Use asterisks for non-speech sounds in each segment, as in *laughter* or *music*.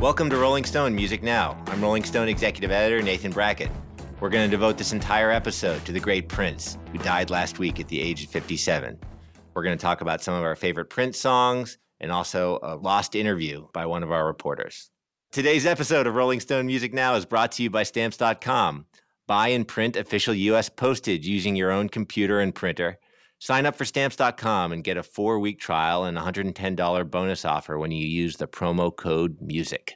Welcome to Rolling Stone Music Now. I'm Rolling Stone executive editor Nathan Brackett. We're going to devote this entire episode to the great Prince, who died last week at the age of 57. We're going to talk about some of our favorite Prince songs and also a lost interview by one of our reporters. Today's episode of Rolling Stone Music Now is brought to you by Stamps.com. Buy and print official U.S. postage using your own computer and printer. Sign up for Stamps.com and get a four week trial and $110 bonus offer when you use the promo code MUSIC.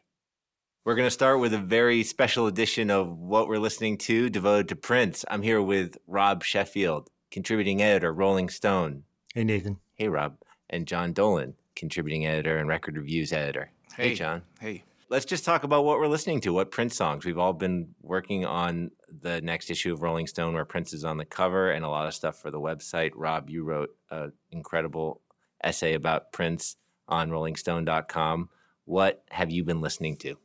We're going to start with a very special edition of what we're listening to devoted to Prince. I'm here with Rob Sheffield, contributing editor, Rolling Stone. Hey, Nathan. Hey, Rob. And Jon Dolan, contributing editor and record reviews editor. Hey, hey Jon. Hey. Let's just talk about what we're listening to, what Prince songs. We've all been working on the next issue of Rolling Stone where Prince is on the cover and a lot of stuff for the website. Rob, you wrote an incredible essay about Prince on rollingstone.com. What have you been listening to?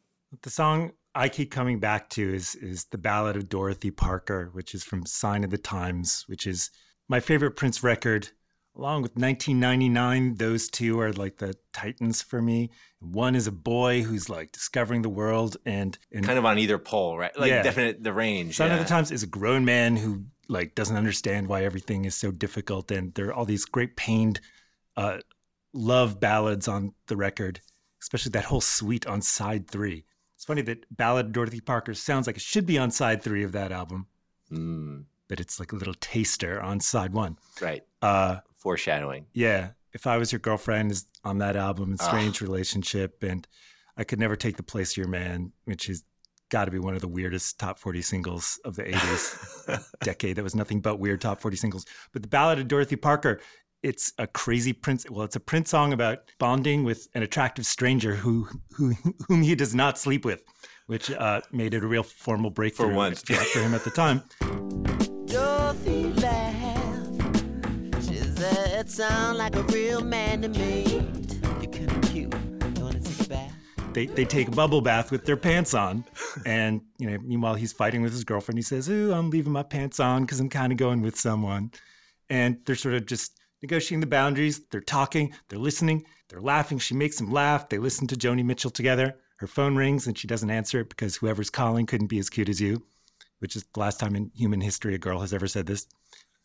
The song I keep coming back to is is the Ballad of Dorothy Parker, which is from Sign of the Times, which is my favorite Prince record. Along with 1999, those two are like the titans for me. One is a boy who's like discovering the world and, and kind of on either pole, right? Like yeah. definite the range. Sign yeah. of the Times is a grown man who like doesn't understand why everything is so difficult, and there are all these great pained uh, love ballads on the record, especially that whole suite on side three. It's funny that Ballad of Dorothy Parker sounds like it should be on side three of that album. Mm. But it's like a little taster on side one. Right. Uh, Foreshadowing. Yeah. If I Was Your Girlfriend is on that album, Strange oh. Relationship, and I Could Never Take the Place of Your Man, which is got to be one of the weirdest top 40 singles of the 80s *laughs* decade. That was nothing but weird top 40 singles. But the Ballad of Dorothy Parker, it's a crazy Prince. Well, it's a Prince song about bonding with an attractive stranger who, who whom he does not sleep with, which uh, made it a real formal breakthrough for once for him at the time. *laughs* Dorothy laughed. She said, "It sound like a real man to me. You're kind of cute. You want to take a bath?" They, they take a bubble bath with their pants on, and you know. Meanwhile, he's fighting with his girlfriend. He says, "Ooh, I'm leaving my pants on because I'm kind of going with someone," and they're sort of just negotiating the boundaries. They're talking, they're listening, they're laughing. She makes them laugh. They listen to Joni Mitchell together. Her phone rings and she doesn't answer it because whoever's calling couldn't be as cute as you, which is the last time in human history a girl has ever said this.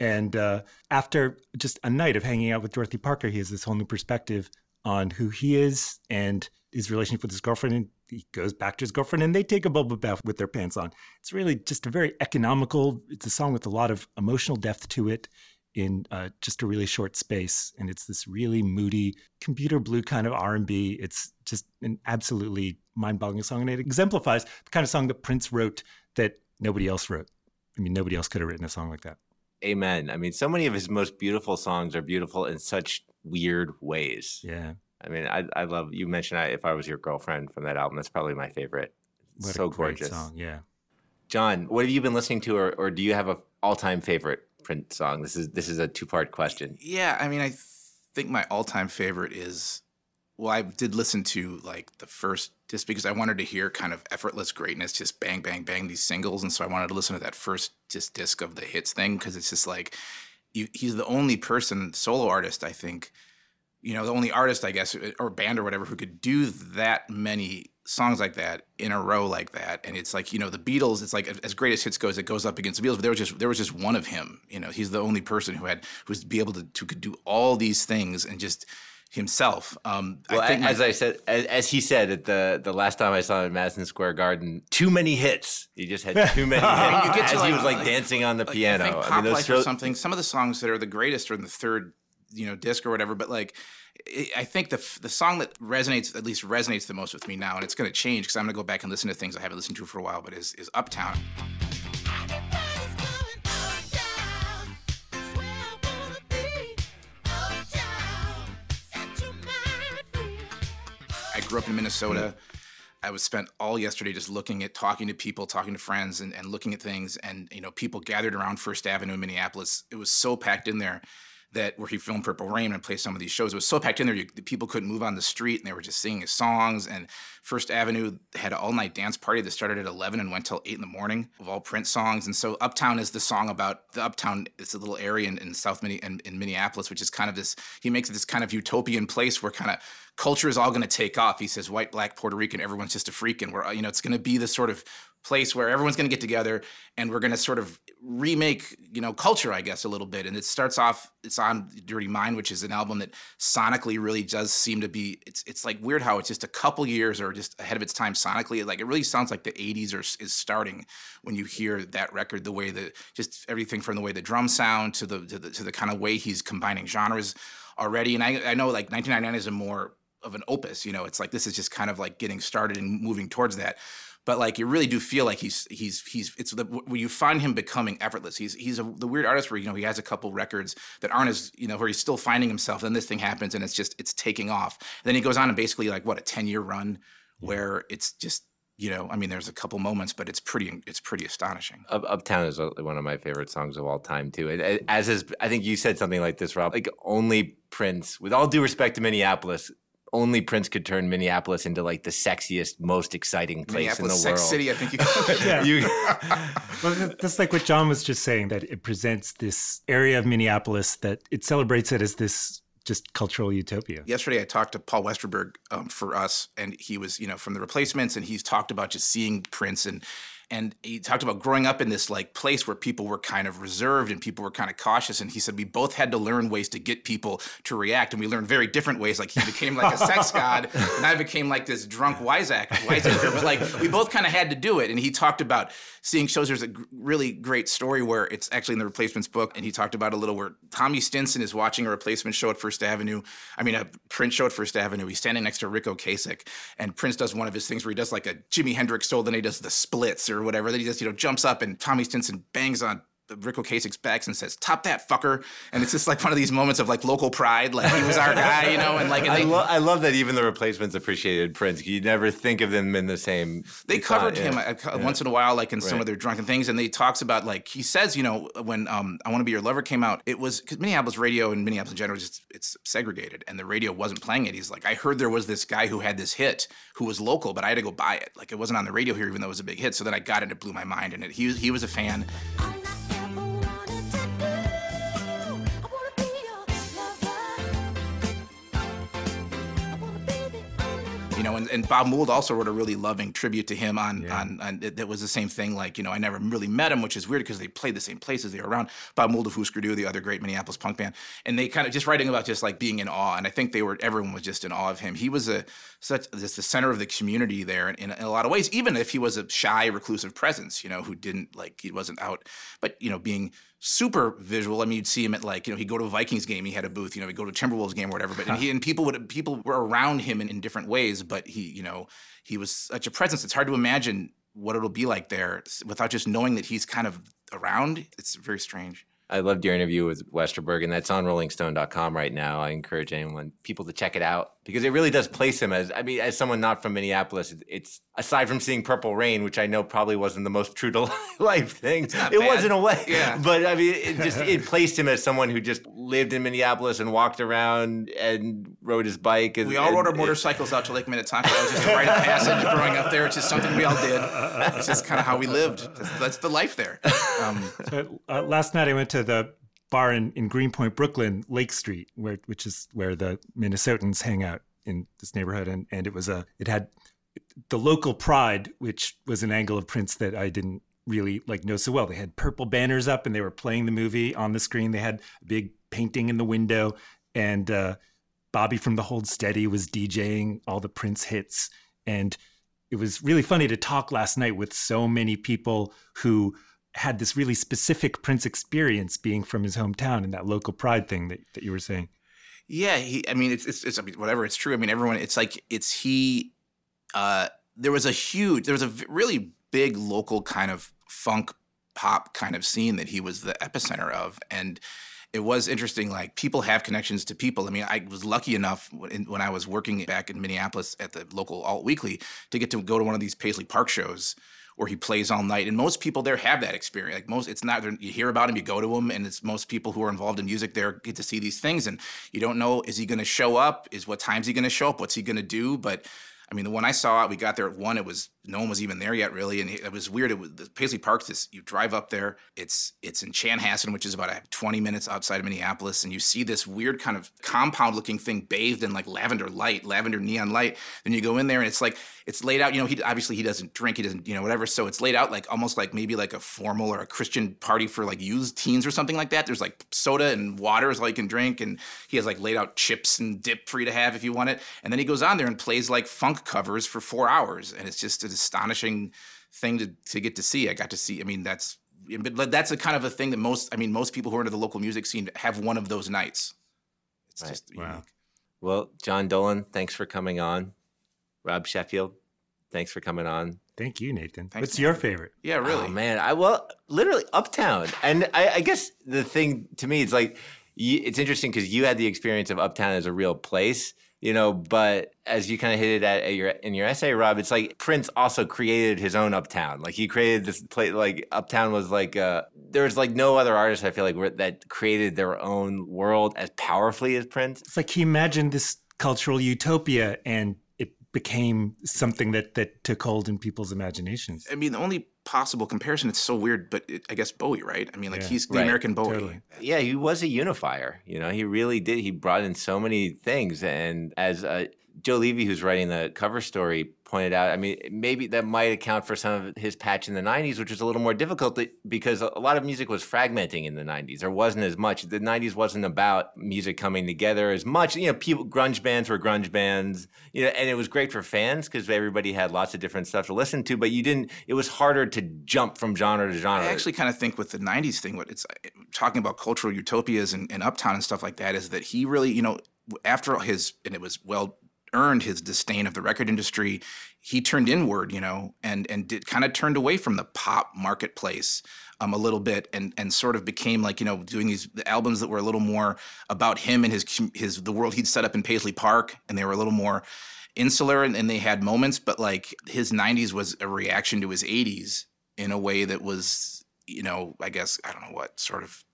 And uh, after just a night of hanging out with Dorothy Parker, he has this whole new perspective on who he is and his relationship with his girlfriend. And he goes back to his girlfriend and they take a bubble bath with their pants on. It's really just a very economical, it's a song with a lot of emotional depth to it in uh, just a really short space and it's this really moody computer blue kind of r&b it's just an absolutely mind-boggling song and it exemplifies the kind of song that prince wrote that nobody else wrote i mean nobody else could have written a song like that amen i mean so many of his most beautiful songs are beautiful in such weird ways yeah i mean i, I love you mentioned I, if i was your girlfriend from that album that's probably my favorite what so a great gorgeous song yeah john what have you been listening to or, or do you have a all-time favorite Prince song? This is this is a two part question. Yeah, I mean, I think my all time favorite is. Well, I did listen to like the first just because I wanted to hear kind of effortless greatness, just bang, bang, bang these singles, and so I wanted to listen to that first just disc of the hits thing because it's just like you, he's the only person solo artist I think, you know, the only artist I guess or band or whatever who could do that many songs like that in a row like that. And it's like you know the beatles it's like as great as hits goes it goes up against the beatles. But there was just there was just one of him you know he's the only person who had who was be able to, to could do all these things and just himself. Um well, I as I said as, as, he said at the the last time I saw him at Madison Square Garden too many hits. He just had too many *laughs* hits you get as like, he was like, like, dancing on the like, piano I think Pop I mean, Life or something some of the songs that are the greatest are in the third you know disc or whatever but like I think the the song that resonates at least resonates the most with me now, and it's going to change because I'm going to go back and listen to things I haven't listened to for a while, but is is Uptown. Grew up in Minnesota. I was spent all yesterday just looking at talking to people, talking to friends, and, and looking at things. And you know, people gathered around First Avenue in Minneapolis. It was so packed in there that where he filmed Purple Rain and played some of these shows. It was so packed in there, you, the people couldn't move on the street, and they were just singing his songs. And First Avenue had an all-night dance party that started at 11 and went till 8 in the morning of all Prince songs. And so Uptown is the song about the Uptown. It's a little area in, in South Minne- in, in Minneapolis, which is kind of this. He makes it this kind of utopian place where kind of culture is all going to take off. He says white, black, Puerto Rican, everyone's just a freak, and we're you know it's going to be this sort of place where everyone's going to get together and we're going to sort of remake you know culture i guess a little bit. And it starts off it's on dirty mind which is an album that sonically really does seem to be it's it's like weird how it's just a couple years or just ahead of its time sonically. Like it really sounds like the 80s are, is starting when you hear that record the way that just everything from the way the drums sound to the to the, to the kind of way he's combining genres already. And i, I know like 1999 is a more of an opus you know it's like this is just kind of like getting started and moving towards that but like you really do feel like he's he's he's it's the when you find him becoming effortless. He's he's a, the weird artist where you know he has a couple records that aren't as you know where he's still finding himself. Then this thing happens and it's just it's taking off. And then he goes on and basically like what a ten year run where it's just you know I mean there's a couple moments, but it's pretty it's pretty astonishing. Up, Uptown is uh, one of my favorite songs of all time too. And as is, I think you said something like this, Rob. Like only Prince, with all due respect to Minneapolis, only Prince could turn Minneapolis into like the sexiest, most exciting place in the Minneapolis world. Sex City, I think you. *laughs* Yeah. You, *laughs* Well, that- that's like what Jon was just saying that it presents this area of Minneapolis that it celebrates it as this just cultural utopia. yesterday I talked to Paul Westerberg um, for us, and he was, you know, from the replacements, and he's talked about just seeing Prince and and he talked about growing up in this like place where people were kind of reserved and people were kind of cautious. And he said we both had to learn ways to get people to react, and we learned very different ways. Like he became like a sex *laughs* god, and I became like this drunk wiseacre. But like we both kind of had to do it. And he talked about seeing shows. There's a g- really great story where it's actually in the replacements book, and he talked about a little where Tommy Stinson is watching a replacement show at First Avenue. I mean, a Prince show at First Avenue. He's standing next to Ric Ocasek, and Prince does one of his things where he does like a Jimi Hendrix solo, then he does the splits or whatever. Then he just you know jumps up, and Tommy Stinson bangs on. Ric Ocasek's back and says, "Top that fucker!" And it's just like one of these moments of like local pride, like he was our guy, you know. And like and I, lo- I love that even the replacements appreciated Prince. You never think of them in the same. They covered him yeah. a- a- once in a while, like in some of their drunken things, and they talks about like he says, you know, when um, "I Want to Be Your Lover" came out, it was because Minneapolis radio and Minneapolis in general is just it's segregated, and the radio wasn't playing it. He's like, I heard there was this guy who had this hit who was local, but I had to go buy it. Like it wasn't on the radio here, even though it was a big hit. So then I got it, it blew my mind, and it, he he was a fan. And, and Bob Mould also wrote a really loving tribute to him on on, on it, that was the same thing. Like, you know, I never really met him, which is weird because they played the same places. They were around Bob Mould of Husker Du, the other great Minneapolis punk band, and they kind of just writing about just like being in awe. And I think they were everyone was just in awe of him. He was a such just the center of the community there in, in a lot of ways. Even if he was a shy, reclusive presence, you know, who didn't like he wasn't out, but you know, being super visual. I mean, you'd see him at like, you know, he'd go to a Vikings game, he had a booth, you know, he'd go to a Timberwolves game or whatever. But and he and people would people were around him in, in different ways, but he, you know, he was such a presence. It's hard to imagine what it'll be like there without just knowing that he's kind of around. It's very strange. I loved your interview with Westerberg, and that's on RollingStone.com right now. I encourage anyone, people, to check it out because it really does place him as. I mean, as someone not from Minneapolis, it's aside from seeing Purple Rain, which I know probably wasn't the most true to *laughs* life thing. It bad. was in a way, Yeah. *laughs* But I mean, it just it placed him as someone who just lived in Minneapolis and walked around and rode his bike. And, We all and rode our it- motorcycles out to Lake Minnetonka. That was just a rite of passage growing up there. It's just something we all did. It's just kind of how we lived. That's, that's the life there. Um, But uh, last night I went to the bar in, in Greenpoint, Brooklyn, Lake Street, where which is where the Minnesotans hang out in this neighborhood, and and it was a it had the local pride, which was an angle of Prince that I didn't really like know so well. They had purple banners up, and they were playing the movie on the screen. They had a big painting in the window, and uh, Bobby from the Hold Steady was DJing all the Prince hits, and it was really funny to talk last night with so many people who had this really specific Prince experience being from his hometown and that local pride thing that, that you were saying. Yeah, he. I mean, it's, it's, it's I mean, whatever. It's true. I mean, everyone. It's like it's he. Uh, there was a huge. There was a really big local kind of funk pop kind of scene that he was the epicenter of, and it was interesting. Like people have connections to people. I mean, I was lucky enough when, when I was working back in Minneapolis at the local Alt Weekly to get to go to one of these Paisley Park shows where he plays all night. And most people there have that experience. Like most, it's not you hear about him, you go to him, and it's most people who are involved in music there get to see these things, and you don't know is he going to show up? Is what time's he going to show up? What's he going to do? But I mean, the one I saw, we got there at one. It was no one was even there yet, really, and it was weird. It was Paisley Park's. This you drive up there. It's it's in Chanhassen, which is about 20 minutes outside of Minneapolis, and you see this weird kind of compound-looking thing bathed in like lavender light, lavender neon light. Then you go in there, and it's like it's laid out. You know, he obviously he doesn't drink, he doesn't, you know, whatever. So it's laid out like almost like maybe like a formal or a Christian party for like youth teens or something like that. There's like soda and water is all you can drink, and he has like laid out chips and dip for you to have if you want it. And then he goes on there and plays like funk covers for four hours, and it's just an astonishing thing to to get to see. I got to see. I mean, that's but that's a kind of a thing that most. I mean, most people who are into the local music scene have one of those nights. It's Right. just Wow. unique. Well, Jon Dolan, thanks for coming on. Rob Sheffield, thanks for coming on. Thank you, Nathan. Thanks, What's your favorite? Yeah, really. Oh man, I well, literally Uptown, and I, I guess the thing to me is like, you, it's interesting because you had the experience of Uptown as a real place, you know. But as you kind of hit it at, at your in your essay, Rob, it's like Prince also created his own Uptown. Like he created this place. Like Uptown was like uh, there was like no other artist I feel like were, that created their own world as powerfully as Prince. It's like he imagined this cultural utopia and became something that that took hold in people's imaginations. I mean, the only possible comparison, it's so weird, but it, I guess Bowie, right? I mean, like Yeah. he's the Right. American Bowie. Totally. Yeah, he was a unifier. You know, he really did. He brought in so many things. And as uh, Joe Levy, who's writing the cover story, pointed out, I mean, maybe that might account for some of his patch in the 90s, which was a little more difficult because a lot of music was fragmenting in the 90s. There wasn't as much. The 90s wasn't about music coming together as much. You know, people, grunge bands were grunge bands, you know, and it was great for fans because everybody had lots of different stuff to listen to, but you didn't, it was harder to jump from genre to genre. I actually kind of think with the '90s thing, what it's eh, talking about cultural utopias and, and Uptown and stuff like that, is that he really, you know, after his and it was well earned his disdain of the record industry, he turned inward, you know, and and did kind of turned away from the pop marketplace um, a little bit, and and sort of became like you know doing these albums that were a little more about him and his his the world he'd set up in Paisley Park, and they were a little more insular and, and they had moments, but like his '90s was a reaction to his '80s in a way that was, you know, I guess I don't know what sort of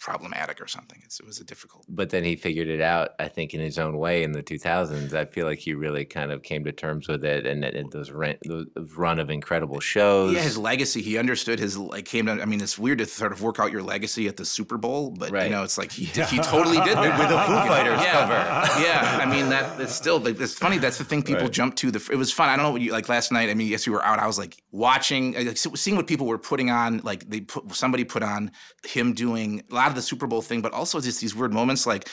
problematic or something. It's, it was a difficult. but then he figured it out i think in his own way in the 2000s i feel like he really kind of came to terms with it and, and those, rent, those run of incredible shows Yeah, his legacy. He understood his like came to. I mean, it's weird to sort of work out your legacy at the Super Bowl, but Right. you know, it's like he did, he totally did *laughs* that With the Foo Fighters yeah. cover. Yeah, I mean that it's still like, it's funny. That's the thing people Right. jump to. The it was fun. I don't know what you like last night. I mean, yes, you were out. I was like watching, like, seeing what people were putting on. Like they put somebody put on him doing a lot of the Super Bowl thing, but also just these weird moments like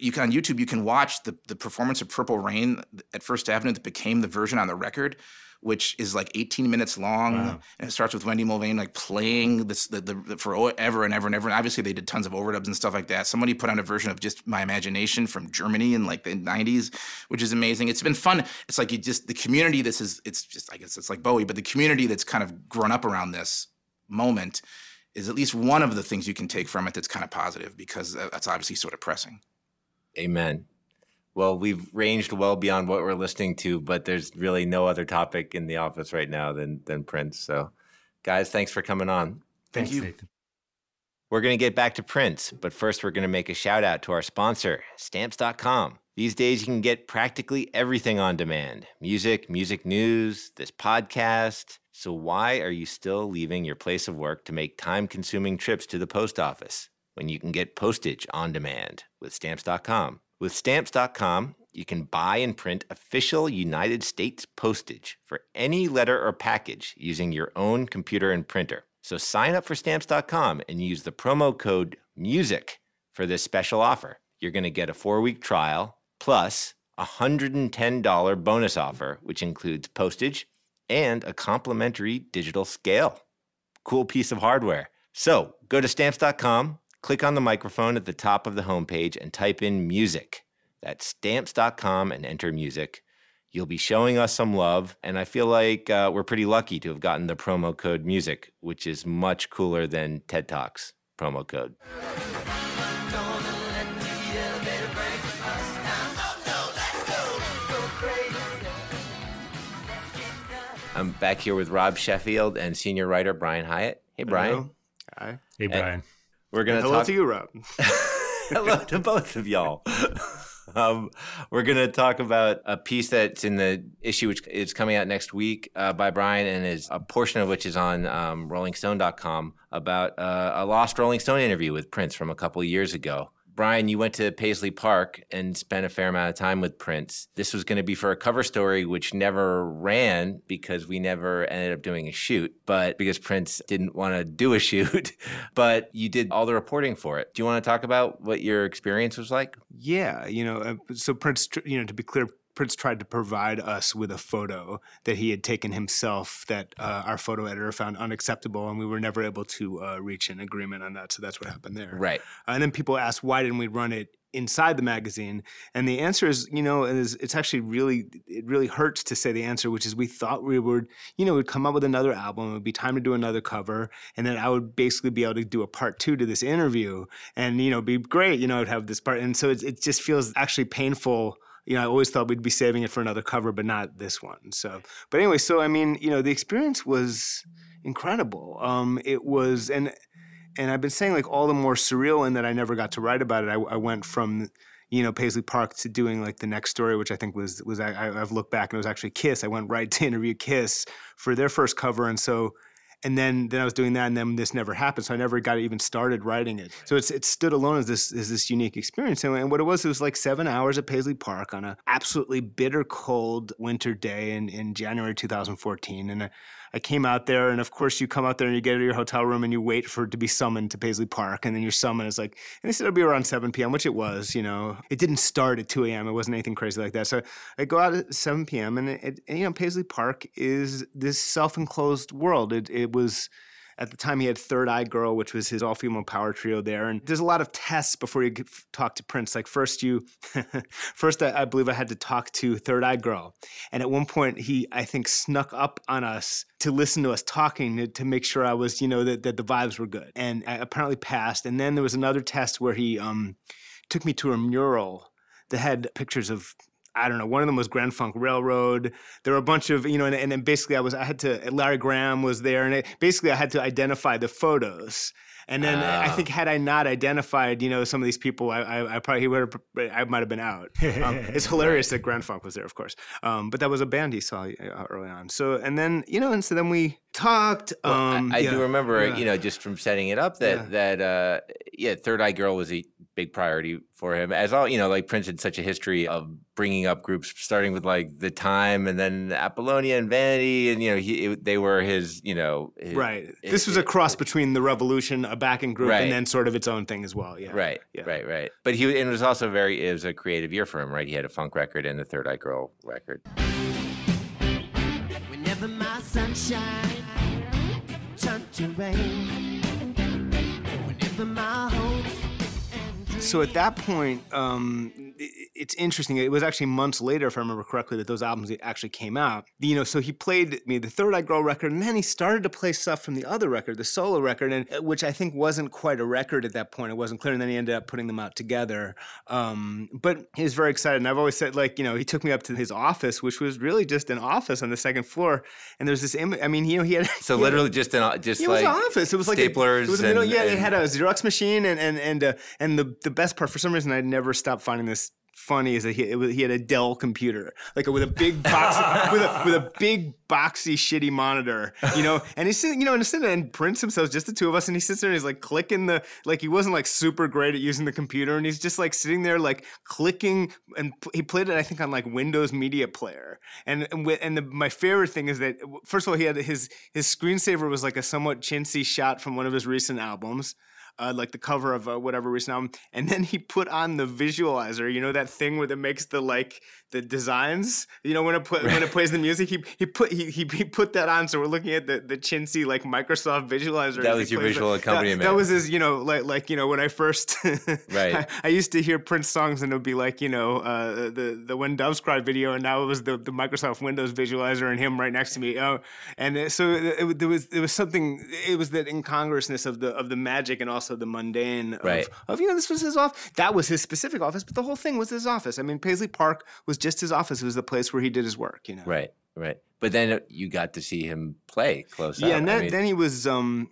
you can on YouTube you can watch the the performance of Purple Rain at First Avenue that became the version on the record, which is like 18 minutes long, Wow. and it starts with Wendy Melvoin like playing this the, the, the forever and ever and ever. And obviously they did tons of overdubs and stuff like that. Somebody put on a version of just My Imagination from Germany in like the 90s, which is amazing. It's been fun. It's like you just the community. This is it's just I guess it's like Bowie, but the community that's kind of grown up around this moment is at least one of the things you can take from it that's kind of positive because that's obviously so depressing. amen well we've ranged well beyond what we're listening to but there's really no other topic in the office right now than than prince so guys thanks for coming on Thank Thanks, you. Nathan. We're going to get back to Prince, but first we're going to make a shout out to our sponsor, Stamps.com. These days you can get practically everything on demand music, music news, this podcast. So why are you still leaving your place of work to make time consuming trips to the post office when you can get postage on demand with Stamps.com? With Stamps.com, you can buy and print official United States postage for any letter or package using your own computer and printer. So sign up for stamps.com and use the promo code MUSIC for this special offer. You're going to get a four week trial plus a $110 bonus offer, which includes postage and a complimentary digital scale. Cool piece of hardware. So go to stamps.com, click on the microphone at the top of the homepage, and type in music. That's stamps.com and enter music. You'll be showing us some love, and I feel like uh, we're pretty lucky to have gotten the promo code music, which is much cooler than TED Talks. promo code. I'm back here with Rob Sheffield and senior writer Brian Hiatt. Hey, Brian. Hello. Hi. Hey, Brian. We're gonna Hello talk. to you, Rob. *laughs* *laughs* Hello to both of y'all. *laughs* Um, we're going to talk about a piece that's in the issue, which is coming out next week uh, by Brian, and is a portion of which is on um, RollingStone.com about uh, a lost Rolling Stone interview with Prince from a couple of years ago. Brian, you went to Paisley Park and spent a fair amount of time with Prince. This was going to be for a cover story, which never ran because we never ended up doing a shoot, but because Prince didn't want to do a *laughs* shoot. but you did all the reporting for it. Do you want to talk about what your experience was like? Yeah, you know, uh, so Prince, you know, to be clear, Prince tried to provide us with a photo that he had taken himself that uh, our photo editor found unacceptable, and we were never able to uh, reach an agreement on that. So that's what happened there. Right. Uh, and then people asked, why didn't we run it inside the magazine? And the answer is, you know, is it's actually really, it really hurts to say the answer, which is we thought we would, you know, we'd come up with another album. It would be time to do another cover. And then I would basically be able to do a part two to this interview and, you know, be great, you know, I'd have this part. And so it, it just feels actually painful you know, I always thought we'd be saving it for another cover, but not this one. So, but anyway, so I mean, you know, the experience was incredible. Um, it was, and and I've been saying like all the more surreal in that I never got to write about it. I, I went from you know Paisley Park to doing like the next story, which I think was was I, I've looked back and it was actually Kiss. I went right *laughs* to interview Kiss for their first cover, and so and then then I was doing that, and then this never happened, so I never got even started writing it. So it's it stood alone as this as this unique experience, and, and what it was, it was like seven hours at Paisley Park on a absolutely bitter cold winter day in in January 2014, and. I, I came out there, and of course, you come out there and you get to your hotel room and you wait for it to be summoned to Paisley Park, and then you're summoned. It's like, and they said it'll be around 7 p.m., which it was. You know, it didn't start at 2 a.m. It wasn't anything crazy like that. So I go out at 7 p.m. and, it, and you know, Paisley Park is this self-enclosed world. It it was. At the time, he had Third Eye Girl, which was his all-female power trio there. And there's a lot of tests before you talk to Prince. Like first, you, *laughs* first I, I believe I had to talk to Third Eye Girl, and at one point he, I think, snuck up on us to listen to us talking to, to make sure I was, you know, that, that the vibes were good. And I apparently passed. And then there was another test where he um, took me to a mural that had pictures of I don't know. One of them was Grand Funk Railroad. There were a bunch of, you know, and, and then basically I was, I had to, Larry Graham was there, and it, basically I had to identify the photos. And then I think had I not identified, you know, some of these people, I, I, I probably would have, I might have been out. *laughs* Um, it's hilarious that Grand Funk was there, of course. Um, but that was a band he saw uh, early on. So and then you know, and so then we talked. Well, I- Um, I, yeah, do remember, yeah. you know, just from setting it up that that uh, yeah, Third Eye Girl was a big priority for him. As all you know, like Prince had such a history of bringing up groups, starting with like the Time and then Apollonia and Vanity, and you know, he it, they were his, you know, his- Right. it- This was a it- cross between the Revolution, a backing group, Right. and then sort of its own thing as well. Yeah. Right, Yeah. right, right. But he and it was also very it was a creative year for him, right? He had a funk record and the Third Eye Girl record. Whenever my sunshine turned to rain. So at that point, um, it's interesting. It was actually months later, if I remember correctly, that those albums actually came out. You know, so he played me the Third Eye Girl record, and then he started to play stuff from the other record, the solo record, and uh, which I think wasn't quite a record at that point. It wasn't clear, and then he ended up putting them out together. Um, but he was very excited, and I've always said, like, you know, he took me up to his office, which was really just an office on the second floor, and there's this. Im- I mean, you know, he had So *laughs* he had- literally just an just it like was an office. It was like a- staplers. it was a middle, and- yeah. It had a Xerox machine, and and and uh, and the the best part for some reason I never stopped finding this funny is that he was, he had a Dell computer like with a big box *laughs* with a with a big boxy shitty monitor, you know. And he's sitting, you know, and, sitting, and Prince himself, just the two of us, and he sits there and he's like clicking the like he wasn't like super great at using the computer, and he's just like sitting there like clicking, and he played it I think on like Windows Media Player, and and, and the, my favorite thing is that first of all he had his his screensaver was like a somewhat chintzy shot from one of his recent albums uh, like the cover of uh, whatever recent album, and then he put on the visualizer. You know that thing where it makes the like the designs. You know when it put when it *laughs* plays the music, he he put he, he he put that on. So we're looking at the the chintzy like Microsoft visualizer. That was your visual That- accompaniment. That, was his. You know like like you know when I first *laughs* Right. I, I used to hear Prince songs and it would be like you know uh, the the When Doves Cry video, and now it was the the Microsoft Windows visualizer and him right next to me. Oh, and so it, it, there was there was something. It was that incongruousness of the of the magic and also also the mundane of, Right. of you know this was his office. That was his specific office, but the whole thing was his office. I mean, Paisley Park was just his office. It was the place where he did his work. You know. Right, right. But then you got to see him play close up. Yeah, and I then, mean, then he was um,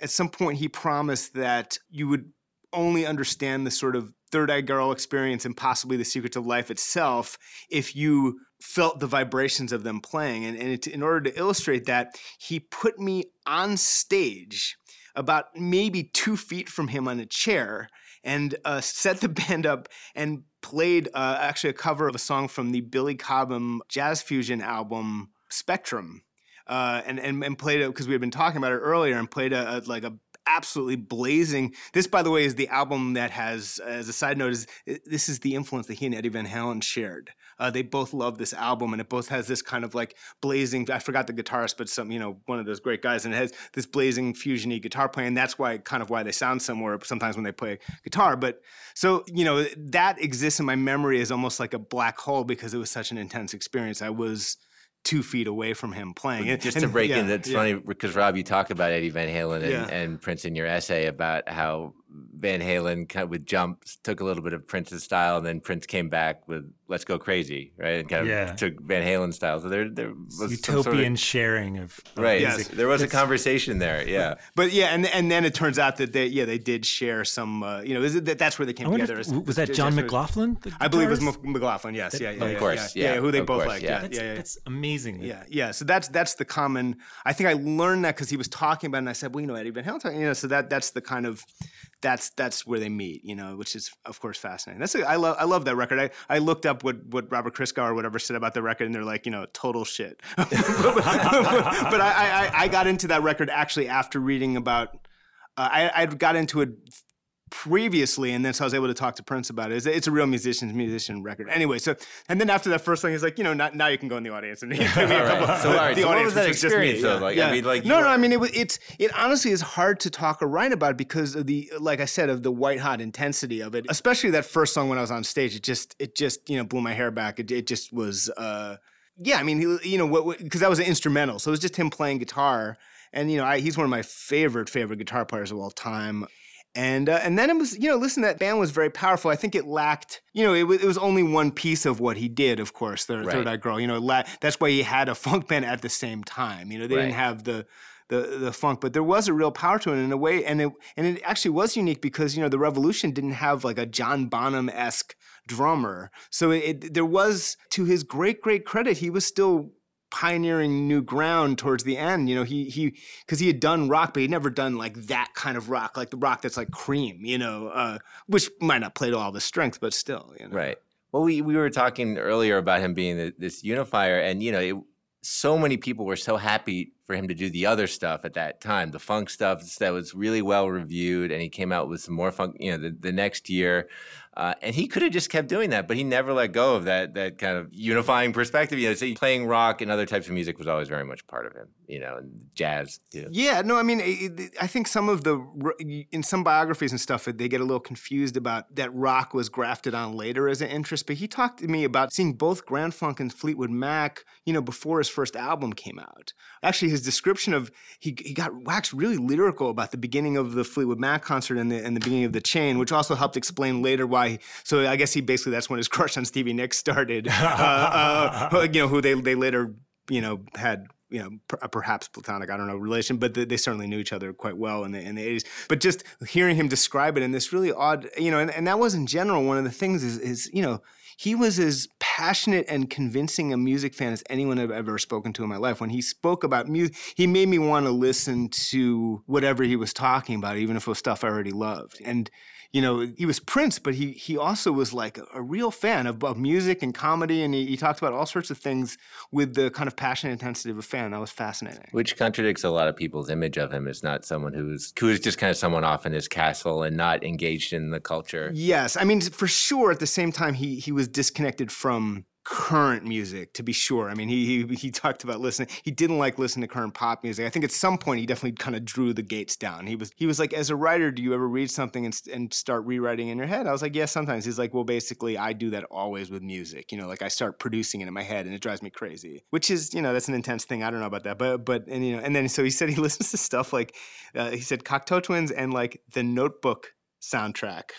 at some point he promised that you would only understand the sort of third eye girl experience and possibly the secrets of life itself if you felt the vibrations of them playing. And, and it, in order to illustrate that, he put me on stage about maybe two feet from him on a chair and uh, set the *laughs* band up and played uh, actually a cover of a song from the Billy Cobham jazz fusion album Spectrum uh, and, and and played it because we had been talking about it earlier and played a, a like a absolutely blazing. This, by the way, is the album that has, as a side note, is this is the influence that he and Eddie Van Halen shared. Uh, they both love this album, and it both has this kind of like blazing. I forgot the guitarist, but some you know one of those great guys, and it has this blazing fusiony guitar playing. That's why kind of why they sound similar sometimes when they play guitar. But so you know that exists in my memory as almost like a black hole because it was such an intense experience. I was two feet away from him playing. And- just to break in, yeah, it's yeah. funny because Rob, you talk about Eddie Van Halen and, Yeah. and Prince in your essay about how Van Halen kind of with jumps took a little bit of Prince's style, and then Prince came back with "Let's Go Crazy," right, and kind of Yeah. took Van Halen style. So there, there was Utopian sort of, sharing of, of right. Yes. There was a conversation there. Yeah, But yeah, and and then it turns out that they yeah they did share some uh, you know is it, that that's where they came together. if, as- was that John McLaughlin? I believe it was McLaughlin. Yes, That- yeah, yeah, of yeah, course, yeah, yeah, who they both course, like. yeah. Yeah, That's, yeah, yeah. that's amazing. Yeah, yeah. So that's that's the common. I think I learned that because he was talking about, it and I said, well, you know, Eddie Van Halen, you know, so that that's the kind of that's that's where they meet, you know, which is of course fascinating. That's a, I love I love that record. I, I looked up what what Robert Christgau or whatever said about the record, and they're like, you know, total shit. *laughs* but but I, I I got into that record actually after reading about. Uh, I I got into it previously, and then so I was able to talk to Prince about it. It's, it's a real musician's musician record. Anyway, so and then after that first thing, he's like, you know, now, now you can go in the audience and give *laughs* me a right. couple. So, right, the so what audience, was that experience, though? yeah, Like, I mean, like, no, no. I mean, it was it's it honestly is hard to talk or write about because of the like I said of the white hot intensity of it, especially that first song when I was on stage. It just it just you know blew my hair back. It, it just was. uh yeah, I mean, he, you know, what because that was an instrumental, so it was just him playing guitar, and you know, I, he's one of my favorite favorite guitar players of all time. And uh, and then it was you know listen that band was very powerful. I think it lacked you know it was, it was only one piece of what he did. Of course, the Right. Third Eye Girl. You know la- that's why he had a *laughs* funk band at the same time. You know they Right. didn't have the. The, the funk, but there was a real power to it in a way, and it and it actually was unique because you know the Revolution didn't have like a John Bonham esque drummer, so it, it there was to his great great credit he was still pioneering new ground towards the end. You know, he he because he had done rock, but he'd never done like that kind of rock, like the rock that's like cream. You know, uh, which might not play to all his strength, but still, you know. Right. Well, we, we were talking earlier about him being the, this unifier, and you know, it, so many people were so happy for him to do the other stuff at that time, the funk stuff that was really well reviewed, and he came out with some more funk, you know, the, the next year, uh, and he could have just kept doing that, but he never let go of that that kind of unifying perspective. You know, so playing rock and other types of music was always very much part of him. You know, and jazz too. Yeah, no, I mean, I think some of the in some biographies and stuff, they get a little confused about that rock was grafted on later as an interest. But he talked to me about seeing both Grand Funk and Fleetwood Mac, you know, before his first album came out. Actually, his description of he, he got waxed really lyrical about the beginning of the Fleetwood Mac concert and the and the beginning of the Chain, which also helped explain later why. So I guess he basically that's when his *laughs* crush on Stevie Nicks started. uh, uh, you know, who they they later you know had you know per, perhaps platonic I don't know relation, but they, certainly knew each other quite well in the in the eighties. But just hearing him describe it in this really odd you know, and, and that was in general one of the things is is you know. He was as passionate and convincing a music fan as anyone I've ever spoken to in my life. When he spoke about music, he made me want to listen to whatever he was talking about, even if it was stuff I already loved. And you know, he was Prince, but he he also was like a, a real fan of, of music and comedy, and he, he talked about all sorts of things with the kind of passion and intensity of a fan. That was fascinating. Which contradicts a lot of people's image of him as not someone who's who is just kind of someone off in his castle and not engaged in the culture. Yes, I mean for sure. At the same time, he he was disconnected from current music to be sure. I mean, he, he he talked about listening. He didn't like listening to current pop music. I think at some point he definitely kind of drew the gates down. He was he was like, as a writer, do you ever read something and, and start rewriting in your head? I was like, yes, sometimes. He's like, well, basically, I do that always with music. You know, like I start producing it in my head and it drives me crazy. Which is, you know, that's an intense thing. I don't know about that, but but and you know, and then so he said he *laughs* listens to stuff like uh, he said Cocteau Twins and like the Notebook soundtrack.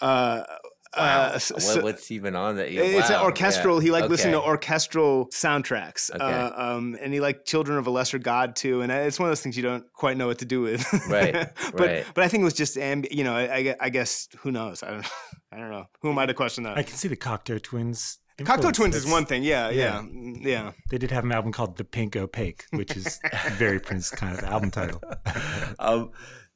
Uh, uh, so- what's even on that? it's an orchestral. yeah. He liked listening to orchestral soundtracks. Okay. Uh, um, and he liked Children of a Lesser God too. And it's one of those things you don't quite know what to do with. *laughs* Right, but right. but I think it was just amb- you know I, I I guess who knows I don't *laughs* I don't know who am I to question that. I can see the Cocteau Twins. Cocteau influence. Twins is one thing. Yeah, yeah, Yeah. mm, yeah. They did have an album called The Pink Opaque, which is *laughs* very Prince kind of album title. um,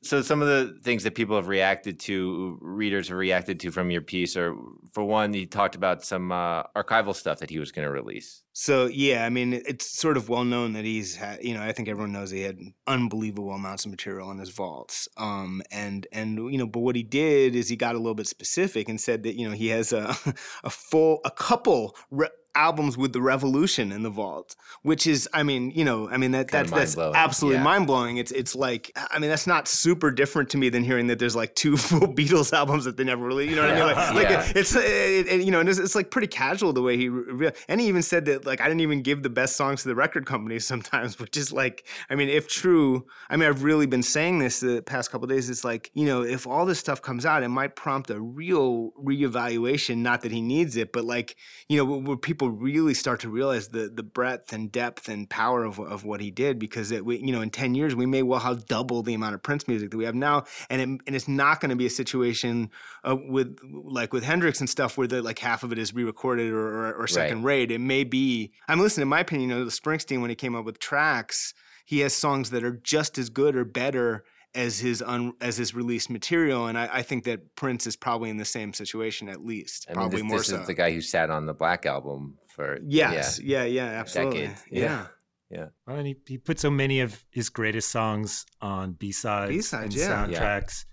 so some of the things that people have reacted to, readers have reacted to from your piece, are for one, he talked about some uh, archival stuff that he was going to release. So yeah, I mean, it's sort of well known that he's had. You know, I think everyone knows he had unbelievable amounts of material in his vaults. Um, and and you know, but what he did is he got a little bit specific and said that you know he has a *laughs* a full a couple. Re- albums with the revolution in the vault which is i mean you know i mean that, that that's absolutely yeah. mind-blowing it's it's like i mean that's not super different to me than hearing that there's like two *laughs* full beatles albums that they never really you know what i mean like, like Yeah. it's it, it- you know, and it's, it's like pretty casual the way he, re- and he even said that like I didn't even give the best songs to the record companies *laughs* sometimes, which is like, I mean, if true, I mean, I've really been saying this the past couple of days. It's like, you know, if all this stuff comes out, it might prompt a real reevaluation. Not that he needs it, but like, you know, where, where people really start to realize the the breadth and depth and power of, of what he did, because it, we, you know, in ten years we may well have double the amount of Prince music that we have now, and it, and it's not going to be a situation uh, with like with Hendrix and stuff where the like half of it is re-recorded or, or, or second rate. It may be. I'm listening. In my opinion, you know, the Springsteen when he came up with tracks, he has songs that are just as good or better as his un, as his released material, and I, I think that Prince is probably in the same situation at least, I mean, probably this, more this so. is the guy who sat on the Black album for yes, yeah, yeah, absolutely, Decades, yeah. yeah. Yeah. Well, and he, he put so many of his greatest songs on B-sides, B-sides, and yeah. Yeah. soundtracks.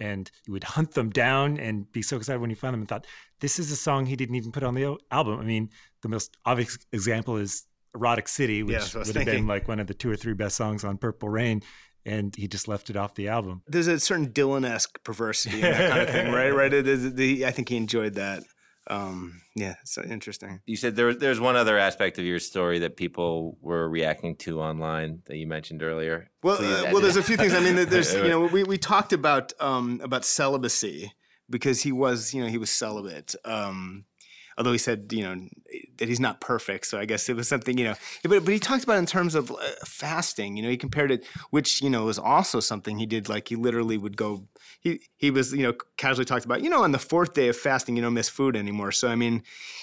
And he would hunt them down and be so excited when he found them and thought, this is a song he didn't even put on the album. I mean, the most obvious example is Erotic City, which Yeah, that's what would have been like one of the two or three best songs on Purple Rain. And he just left it off the album. There's a certain Dylan-esque perversity in that kind of thing, right? Right. It is, the, I think he enjoyed that. Um, yeah, it's interesting. You said there there's one other aspect of your story that people were reacting to online that you mentioned earlier. Well, uh, well, there's a few things. I mean, there's *laughs* you know we, we talked about um, about celibacy because he was you know he was celibate. Um, although he said you know that he's not perfect, so I guess it was something you know. But but he talked about in terms of uh, fasting. You know, he compared it, which you know was also something he did. Like he literally would go. He he was you know casually talked about you know on the fourth day of fasting you don't miss food anymore. So I mean,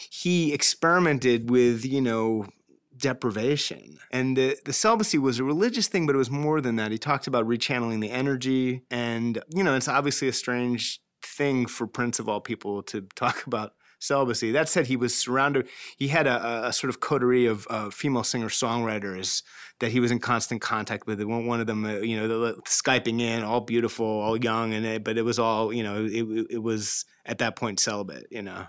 he experimented with you know deprivation. And the, the celibacy was a religious thing, but it was more than that. He talked about rechanneling the energy. And, you know, it's obviously a strange thing for Prince of all people to talk *laughs* about celibacy. That said, he was surrounded, he had a, a- sort of coterie of uh, female singer songwriters that he was in constant contact with. One of them, uh, you know, Skyping in, all beautiful, all young, and it, but it was all, you know, it, it was at that point celibate, you know.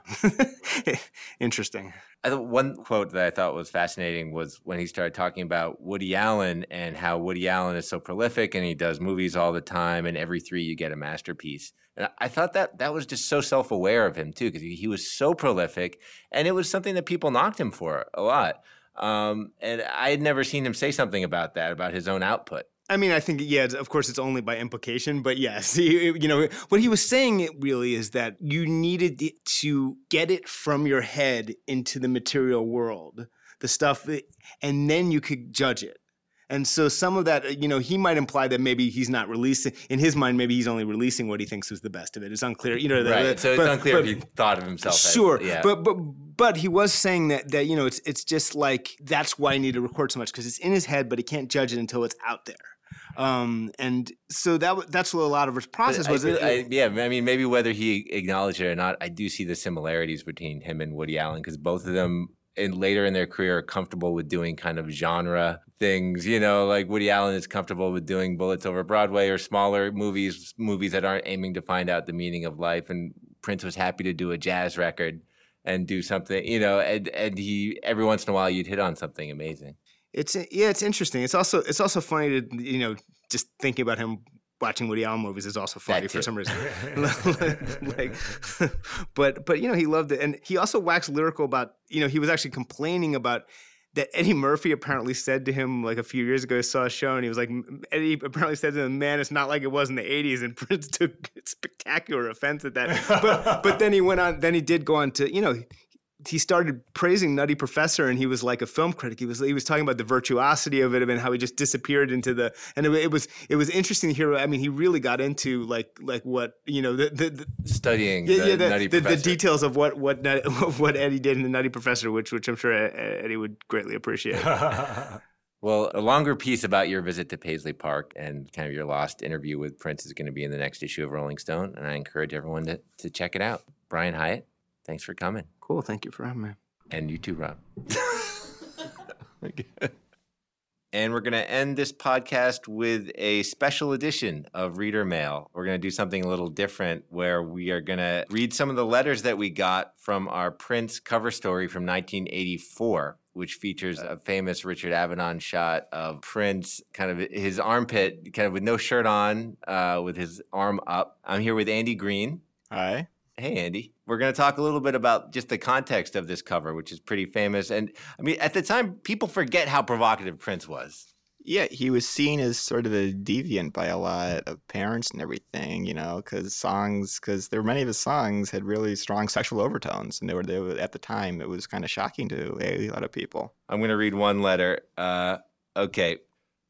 *laughs* Interesting. I thought one quote that I thought was fascinating was when he started talking about Woody Allen and how Woody Allen is so prolific and he does movies all the time and every three you get a masterpiece. And I thought that that was just so self-aware of him too because he was so prolific and it was something that people knocked him for a lot. Um, and I had never seen him say something about that about his own output. I mean, I think yeah. Of course, it's only by implication, but yes, *laughs* he- you know what he was saying. It really is that you needed to get it from your head into the material world, the stuff, that, and then you could judge it. And so some of that, you know, he might imply that maybe he's not releasing. In his mind, maybe he's only releasing what he thinks is the best of it. It's unclear, you know. the- Right. the- So it's but- unclear but- if he thought of himself. as- Sure, yeah. but but but he was saying that that you know it's it's just like that's why I need to record so much because it's in his head, but he can't judge it until it's out there. Um, and so that that's what a lot of his process I was. really- It- I- yeah, I mean, maybe whether he acknowledged it or not, I do see the similarities between him and Woody Allen because both of them, in later in their career, are comfortable with doing kind of genre things. You know, like Woody Allen is comfortable with doing Bullets Over Broadway or smaller movies, movies that aren't aiming to find out the meaning of life. And Prince was happy to do a jazz record. And do something, you know, and and he every once in a while you'd hit on something amazing. It's uh, yeah, it's interesting. It's also it's also funny to you know just thinking about him watching Woody Allen movies is also funny for some reason. *laughs* *laughs* like, *laughs* but but you know he loved it, and he also waxed lyrical about you know he was actually complaining about that Eddie Murphy apparently said to him like a few years ago. He saw a show and he was like Eddie apparently said to him, "Man, it's not like it was in the '80s," and *laughs* Prince took spectacular offense at that. But but *laughs* then he went on. Then he did go on to you know he started praising Nutty Professor, and he was like a film critic. He was he was talking about the virtuosity of it and how he just disappeared into the. And it, it was it was interesting to hear. I mean, he really got into like like what you know the the, the Studying yeah, the, yeah, the, Nutty the, the details of what what Nut- *laughs* of what Eddie did in the Nutty Professor, which which I'm sure Eddie would greatly appreciate. *laughs* Well, a longer piece about your visit to Paisley Park and kind of your lost interview with Prince is going to be in the next issue of Rolling Stone, and I encourage everyone to, to check it out. Brian Hiatt, thanks for coming. cool, thank you for having me. And you too, Rob. *laughs* and we're going to end this podcast with a special edition of Reader Mail. We're going to do something a little different where we are going to read some of the letters that we got from our Prince cover story from 1984. Which features a famous Richard Avedon shot of Prince, kind of his armpit, kind of with no shirt on, uh, with his arm up. I'm here with Andy Green. Hi. Hey, Andy. We're going to talk a little bit about just the context of this cover, which is pretty famous. And I mean, at the time, people forget how provocative Prince was. Yeah, he was seen as sort of a deviant by a lot of parents and everything, you know, because songs, because there were many of his songs had really strong sexual overtones, and they were, they were at the time it was kind of shocking to a lot of people. I'm going to read one letter. Uh, okay.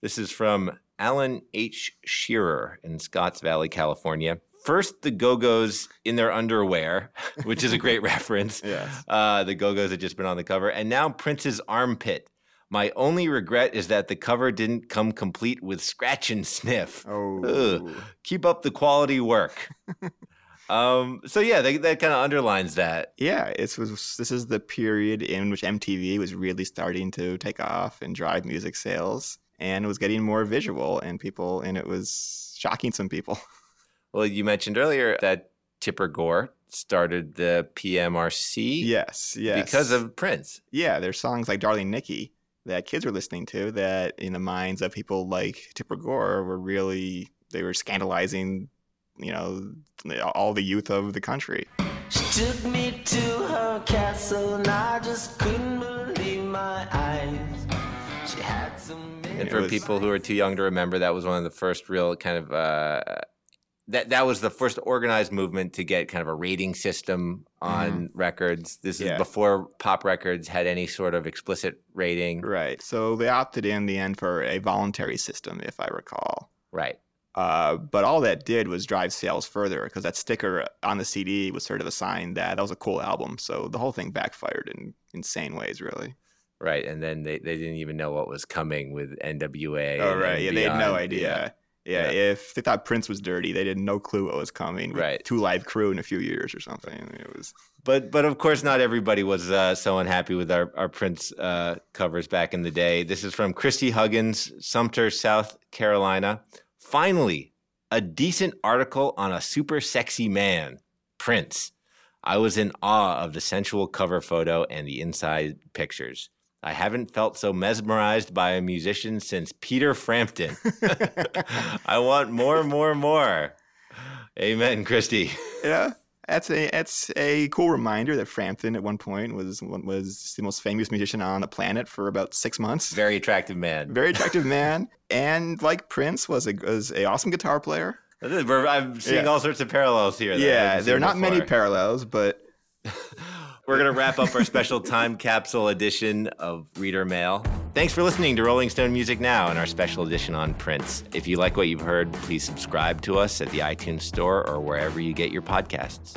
This is from Alan H. Shearer in Scotts Valley, California. First, the Go Go's in their underwear, *laughs* which is a great reference. Yes. Uh, the Go Go's had just been on the cover. And now Prince's armpit. My only regret is that the cover didn't come complete with scratch and sniff. Oh. Ugh. Keep up the quality work. *laughs* um, so yeah, that, that kind of underlines that. Yeah, it was. This is the period in which MTV was really starting to take off and drive music sales, and it was getting more visual, and people, and it was shocking some people. *laughs* Well, you mentioned earlier that Tipper Gore started the PMRC Yes, yes. because of Prince. yeah, there's songs like Darling Nikki that kids were listening to that in the minds of people like Tipper Gore were really they were scandalizing, you know, all the youth of the country. She took me to her castle and I just couldn't believe my eyes. She had some And for was- people who are too young to remember, that was one of the first real kind of uh, that that was the first organized movement to get kind of a rating system on records. This is before pop records had any sort of explicit rating. Right. So they opted in the end for a voluntary system, if I recall. Right. Uh, but all that did was drive sales further because that sticker on the CD was sort of a sign that that was a cool album. So the whole thing backfired in insane ways, really. Right. And then they, they didn't even know what was coming with NWA. Oh and right, yeah, they had no idea. Yeah. Yeah. if they thought Prince was dirty, they had no clue what was coming. Right. two live crew in a few years or something. It was But but of course, not everybody was uh, so unhappy with our our Prince uh, covers back in the day. This is from Christy Huggins, Sumter, South Carolina. Finally, a decent article on a super sexy man, Prince. I was in awe of the sensual cover photo and the inside pictures. I haven't felt so mesmerized by a musician since Peter Frampton. *laughs* *laughs* I want more, more, more. Amen, Christy. *laughs* yeah. That's a that's a cool reminder that Frampton at one point was was the most famous musician on the planet for about six months. Very attractive man. Very attractive man, and like Prince was a was a awesome guitar player. I'm seeing Yeah. all sorts of parallels here. Yeah, there are not many parallels, but We're going to wrap up our special time capsule edition of Reader Mail. Thanks for listening to Rolling Stone Music Now and our special edition on Prince. If you like what you've heard, please subscribe to us at the iTunes Store or wherever you get your podcasts.